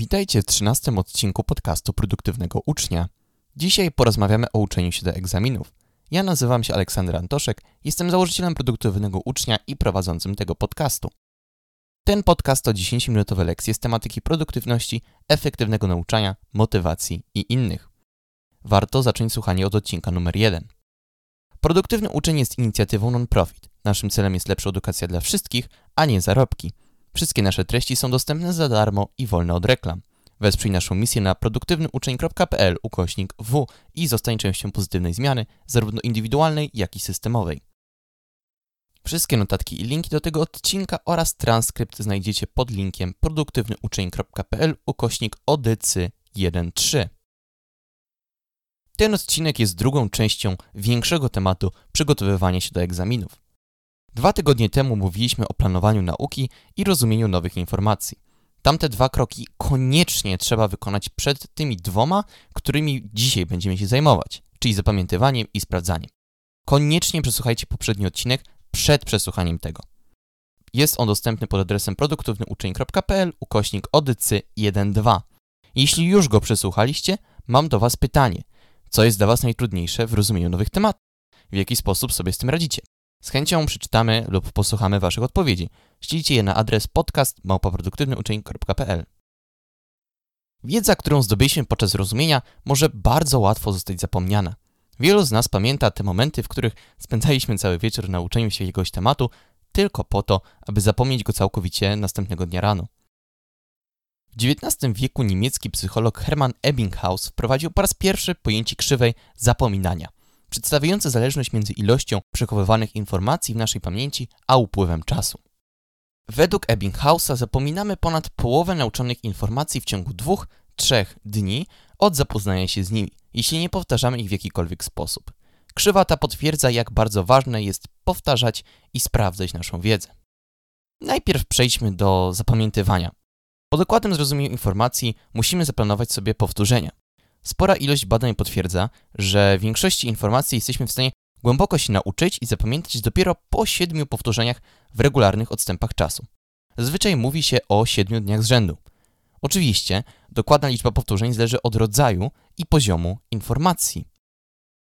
Witajcie w 13 odcinku podcastu Produktywnego Ucznia. Dzisiaj porozmawiamy o uczeniu się do egzaminów. Ja nazywam się Aleksander Antoszek, jestem założycielem Produktywnego Ucznia i prowadzącym tego podcastu. Ten podcast to 10-minutowe lekcje z tematyki produktywności, efektywnego nauczania, motywacji i innych. Warto zacząć słuchanie od odcinka numer 1. Produktywny uczeń jest inicjatywą non-profit. Naszym celem jest lepsza edukacja dla wszystkich, a nie zarobki. Wszystkie nasze treści są dostępne za darmo i wolne od reklam. Wesprzyj naszą misję na produktywnyuczeń.pl ukośnik w i zostań częścią pozytywnej zmiany, zarówno indywidualnej, jak i systemowej. Wszystkie notatki i linki do tego odcinka oraz transkrypt znajdziecie pod linkiem produktywnyuczeń.pl ukośnik odycy 1.3. Ten odcinek jest drugą częścią większego tematu przygotowywania się do egzaminów. Dwa tygodnie temu mówiliśmy o planowaniu nauki i rozumieniu nowych informacji. Tamte dwa kroki koniecznie trzeba wykonać przed tymi dwoma, którymi dzisiaj będziemy się zajmować, czyli zapamiętywaniem i sprawdzaniem. Koniecznie przesłuchajcie poprzedni odcinek przed przesłuchaniem tego. Jest on dostępny pod adresem produktywnyuczeń.pl ukośnik odycy 1.2. Jeśli już go przesłuchaliście, mam do Was pytanie. Co jest dla Was najtrudniejsze w rozumieniu nowych tematów? W jaki sposób sobie z tym radzicie? Z chęcią przeczytamy lub posłuchamy Waszych odpowiedzi. Ślijcie je na adres podcast.produktywnyuczeń.pl Wiedza, którą zdobyliśmy podczas rozumienia, może bardzo łatwo zostać zapomniana. Wielu z nas pamięta te momenty, w których spędzaliśmy cały wieczór na uczeniu się jakiegoś tematu, tylko po to, aby zapomnieć go całkowicie następnego dnia rano. W XIX wieku niemiecki psycholog Hermann Ebbinghaus wprowadził po raz pierwszy pojęcie krzywej zapominania – przedstawiające zależność między ilością przechowywanych informacji w naszej pamięci a upływem czasu. Według Ebbinghausa zapominamy ponad połowę nauczonych informacji w ciągu dwóch, trzech dni od zapoznania się z nimi, jeśli nie powtarzamy ich w jakikolwiek sposób. Krzywa ta potwierdza, jak bardzo ważne jest powtarzać i sprawdzać naszą wiedzę. Najpierw przejdźmy do zapamiętywania. Po dokładnym zrozumieniu informacji musimy zaplanować sobie powtórzenia. Spora ilość badań potwierdza, że większości informacji jesteśmy w stanie głęboko się nauczyć i zapamiętać dopiero po siedmiu powtórzeniach w regularnych odstępach czasu. Zazwyczaj mówi się o siedmiu dniach z rzędu. Oczywiście, dokładna liczba powtórzeń zależy od rodzaju i poziomu informacji.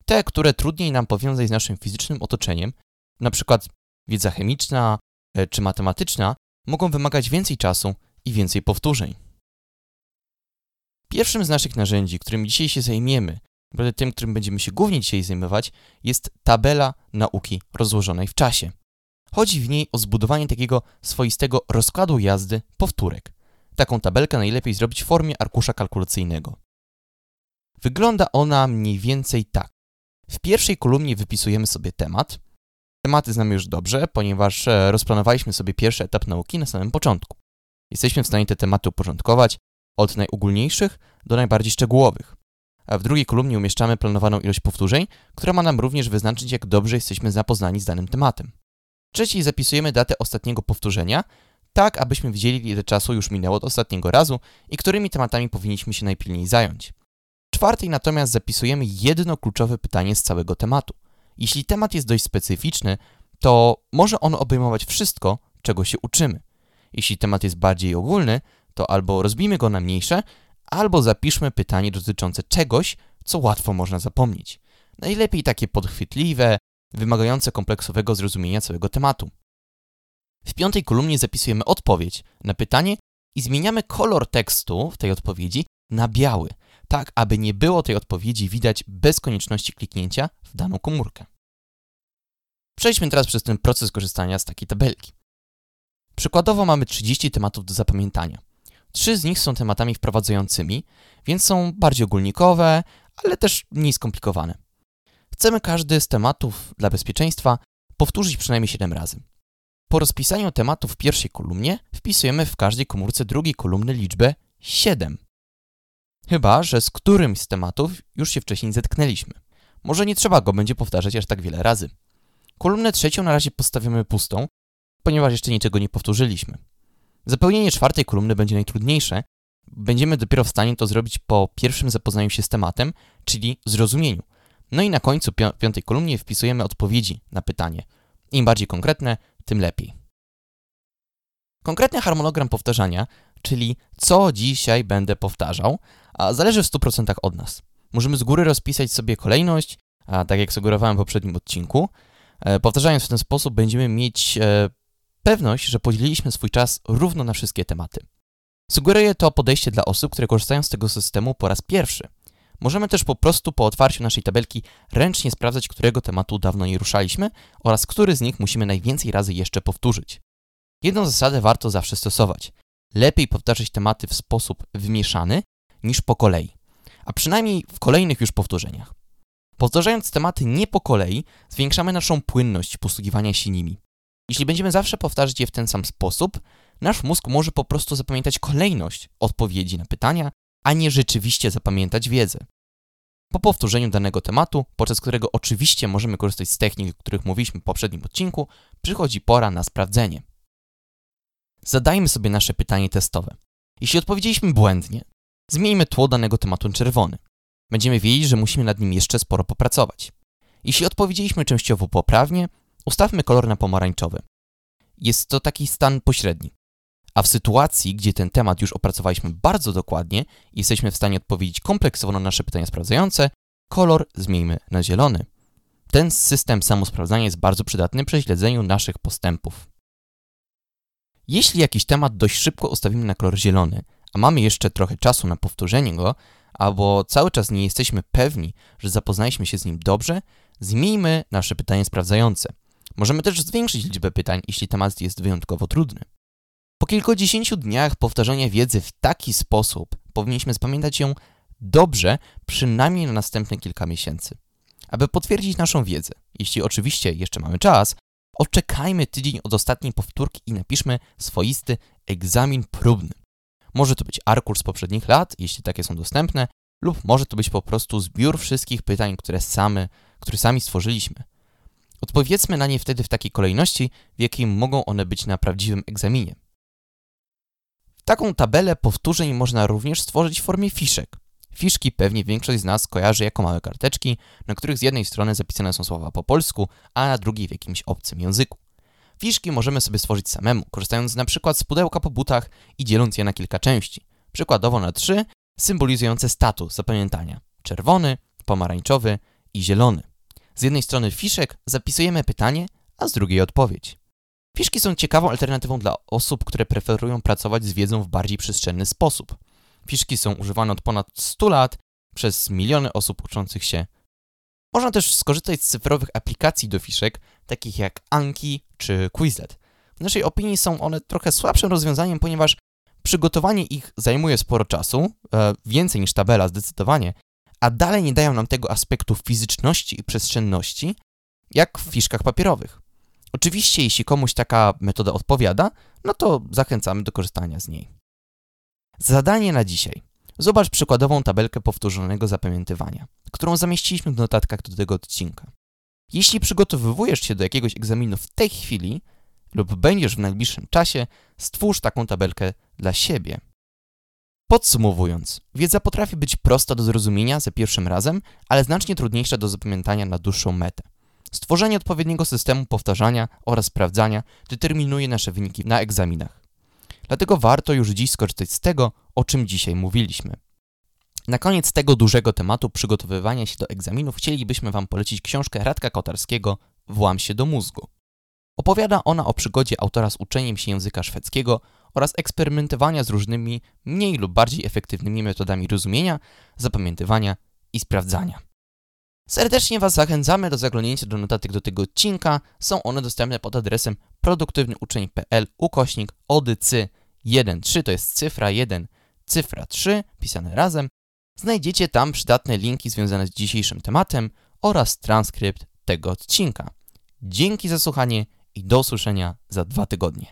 Te, które trudniej nam powiązać z naszym fizycznym otoczeniem, np. wiedza chemiczna e, czy matematyczna, mogą wymagać więcej czasu i więcej powtórzeń. Pierwszym z naszych narzędzi, którym dzisiaj się zajmiemy, naprawdę tym, którym będziemy się głównie dzisiaj zajmować, jest tabela nauki rozłożonej w czasie. Chodzi w niej o zbudowanie takiego swoistego rozkładu jazdy powtórek. Taką tabelkę najlepiej zrobić w formie arkusza kalkulacyjnego. Wygląda ona mniej więcej tak. W pierwszej kolumnie wypisujemy sobie temat. Tematy znamy już dobrze, ponieważ e, rozplanowaliśmy sobie pierwszy etap nauki na samym początku. Jesteśmy w stanie te tematy uporządkować, od najogólniejszych do najbardziej szczegółowych. W drugiej kolumnie umieszczamy planowaną ilość powtórzeń, która ma nam również wyznaczyć, jak dobrze jesteśmy zapoznani z danym tematem. W trzeciej zapisujemy datę ostatniego powtórzenia, tak abyśmy widzieli, ile czasu już minęło od ostatniego razu i którymi tematami powinniśmy się najpilniej zająć. W czwartej natomiast zapisujemy jedno kluczowe pytanie z całego tematu. Jeśli temat jest dość specyficzny, to może on obejmować wszystko, czego się uczymy. Jeśli temat jest bardziej ogólny, to albo rozbijmy go na mniejsze, albo zapiszmy pytanie dotyczące czegoś, co łatwo można zapomnieć. Najlepiej takie podchwytliwe, wymagające kompleksowego zrozumienia całego tematu. W piątej kolumnie zapisujemy odpowiedź na pytanie i zmieniamy kolor tekstu w tej odpowiedzi na biały, tak aby nie było tej odpowiedzi widać bez konieczności kliknięcia w daną komórkę. Przejdźmy teraz przez ten proces korzystania z takiej tabelki. Przykładowo mamy 30 tematów do zapamiętania. Trzy z nich są tematami wprowadzającymi, więc są bardziej ogólnikowe, ale też mniej skomplikowane. Chcemy każdy z tematów dla bezpieczeństwa powtórzyć przynajmniej 7 razy. Po rozpisaniu tematów w pierwszej kolumnie wpisujemy w każdej komórce drugiej kolumny liczbę 7. Chyba, że z którymś z tematów już się wcześniej zetknęliśmy. Może nie trzeba go będzie powtarzać aż tak wiele razy. Kolumnę trzecią na razie postawimy pustą, ponieważ jeszcze niczego nie powtórzyliśmy. Zapełnienie czwartej kolumny będzie najtrudniejsze. Będziemy dopiero w stanie to zrobić po pierwszym zapoznaniu się z tematem, czyli zrozumieniu. No i na końcu piątej kolumnie wpisujemy odpowiedzi na pytanie. Im bardziej konkretne, tym lepiej. Konkretny harmonogram powtarzania, czyli co dzisiaj będę powtarzał, zależy w 100% od nas. Możemy z góry rozpisać sobie kolejność, a tak jak sugerowałem w poprzednim odcinku. E, powtarzając w ten sposób, będziemy mieć e, pewność, że podzieliliśmy swój czas równo na wszystkie tematy. Sugeruję to podejście dla osób, które korzystają z tego systemu po raz pierwszy. Możemy też po prostu po otwarciu naszej tabelki ręcznie sprawdzać, którego tematu dawno nie ruszaliśmy oraz który z nich musimy najwięcej razy jeszcze powtórzyć. Jedną zasadę warto zawsze stosować. Lepiej powtarzać tematy w sposób wymieszany niż po kolei, a przynajmniej w kolejnych już powtórzeniach. Powtarzając tematy nie po kolei, zwiększamy naszą płynność posługiwania się nimi. Jeśli będziemy zawsze powtarzać je w ten sam sposób, nasz mózg może po prostu zapamiętać kolejność odpowiedzi na pytania, a nie rzeczywiście zapamiętać wiedzę. Po powtórzeniu danego tematu, podczas którego oczywiście możemy korzystać z technik, o których mówiliśmy w poprzednim odcinku, przychodzi pora na sprawdzenie. Zadajmy sobie nasze pytanie testowe. Jeśli odpowiedzieliśmy błędnie, zmieńmy tło danego tematu na czerwony. Będziemy wiedzieć, że musimy nad nim jeszcze sporo popracować. Jeśli odpowiedzieliśmy częściowo poprawnie, ustawmy kolor na pomarańczowy. Jest to taki stan pośredni. A w sytuacji, gdzie ten temat już opracowaliśmy bardzo dokładnie jesteśmy w stanie odpowiedzieć kompleksowo na nasze pytania sprawdzające, kolor zmieńmy na zielony. Ten system samosprawdzania jest bardzo przydatny przy śledzeniu naszych postępów. Jeśli jakiś temat dość szybko ustawimy na kolor zielony, a mamy jeszcze trochę czasu na powtórzenie go, albo cały czas nie jesteśmy pewni, że zapoznaliśmy się z nim dobrze, zmieńmy nasze pytanie sprawdzające. Możemy też zwiększyć liczbę pytań, jeśli temat jest wyjątkowo trudny. Po kilkudziesięciu dniach powtarzania wiedzy w taki sposób powinniśmy zapamiętać ją dobrze przynajmniej na następne kilka miesięcy. Aby potwierdzić naszą wiedzę, jeśli oczywiście jeszcze mamy czas, Oczekajmy tydzień od ostatniej powtórki i napiszmy swoisty egzamin próbny. Może to być arkusz z poprzednich lat, jeśli takie są dostępne, lub może to być po prostu zbiór wszystkich pytań, które, same, które sami stworzyliśmy. Odpowiedzmy na nie wtedy w takiej kolejności, w jakiej mogą one być na prawdziwym egzaminie. Taką tabelę powtórzeń można również stworzyć w formie fiszek. Fiszki pewnie większość z nas kojarzy jako małe karteczki, na których z jednej strony zapisane są słowa po polsku, a na drugiej w jakimś obcym języku. Fiszki możemy sobie stworzyć samemu, korzystając na przykład z pudełka po butach i dzieląc je na kilka części. Przykładowo na trzy, symbolizujące status zapamiętania. Czerwony, pomarańczowy i zielony. Z jednej strony fiszek zapisujemy pytanie, a z drugiej odpowiedź. Fiszki są ciekawą alternatywą dla osób, które preferują pracować z wiedzą w bardziej przestrzenny sposób. Fiszki są używane od ponad 100 lat przez miliony osób uczących się. Można też skorzystać z cyfrowych aplikacji do fiszek, takich jak Anki czy Quizlet. W naszej opinii są one trochę słabszym rozwiązaniem, ponieważ przygotowanie ich zajmuje sporo czasu, e, więcej niż tabela zdecydowanie, a dalej nie dają nam tego aspektu fizyczności i przestrzenności, jak w fiszkach papierowych. Oczywiście, jeśli komuś taka metoda odpowiada, no to zachęcamy do korzystania z niej. Zadanie na dzisiaj. Zobacz przykładową tabelkę powtórzonego zapamiętywania, którą zamieściliśmy w notatkach do tego odcinka. Jeśli przygotowujesz się do jakiegoś egzaminu w tej chwili lub będziesz w najbliższym czasie, stwórz taką tabelkę dla siebie. Podsumowując, wiedza potrafi być prosta do zrozumienia za pierwszym razem, ale znacznie trudniejsza do zapamiętania na dłuższą metę. Stworzenie odpowiedniego systemu powtarzania oraz sprawdzania determinuje nasze wyniki na egzaminach. Dlatego warto już dziś skorzystać z tego, o czym dzisiaj mówiliśmy. Na koniec tego dużego tematu przygotowywania się do egzaminów chcielibyśmy Wam polecić książkę Radka Kotarskiego Włam się do mózgu. Opowiada ona o przygodzie autora z uczeniem się języka szwedzkiego oraz eksperymentowania z różnymi, mniej lub bardziej efektywnymi metodami rozumienia, zapamiętywania i sprawdzania. Serdecznie Was zachęcamy do zaglądnięcia do notatek do tego odcinka. Są one dostępne pod adresem produktywnyuczeń.pl ukośnik odycy 1.3 to jest cyfra 1, cyfra 3 pisane razem. Znajdziecie tam przydatne linki związane z dzisiejszym tematem oraz transkrypt tego odcinka. Dzięki za słuchanie i do usłyszenia za dwa tygodnie.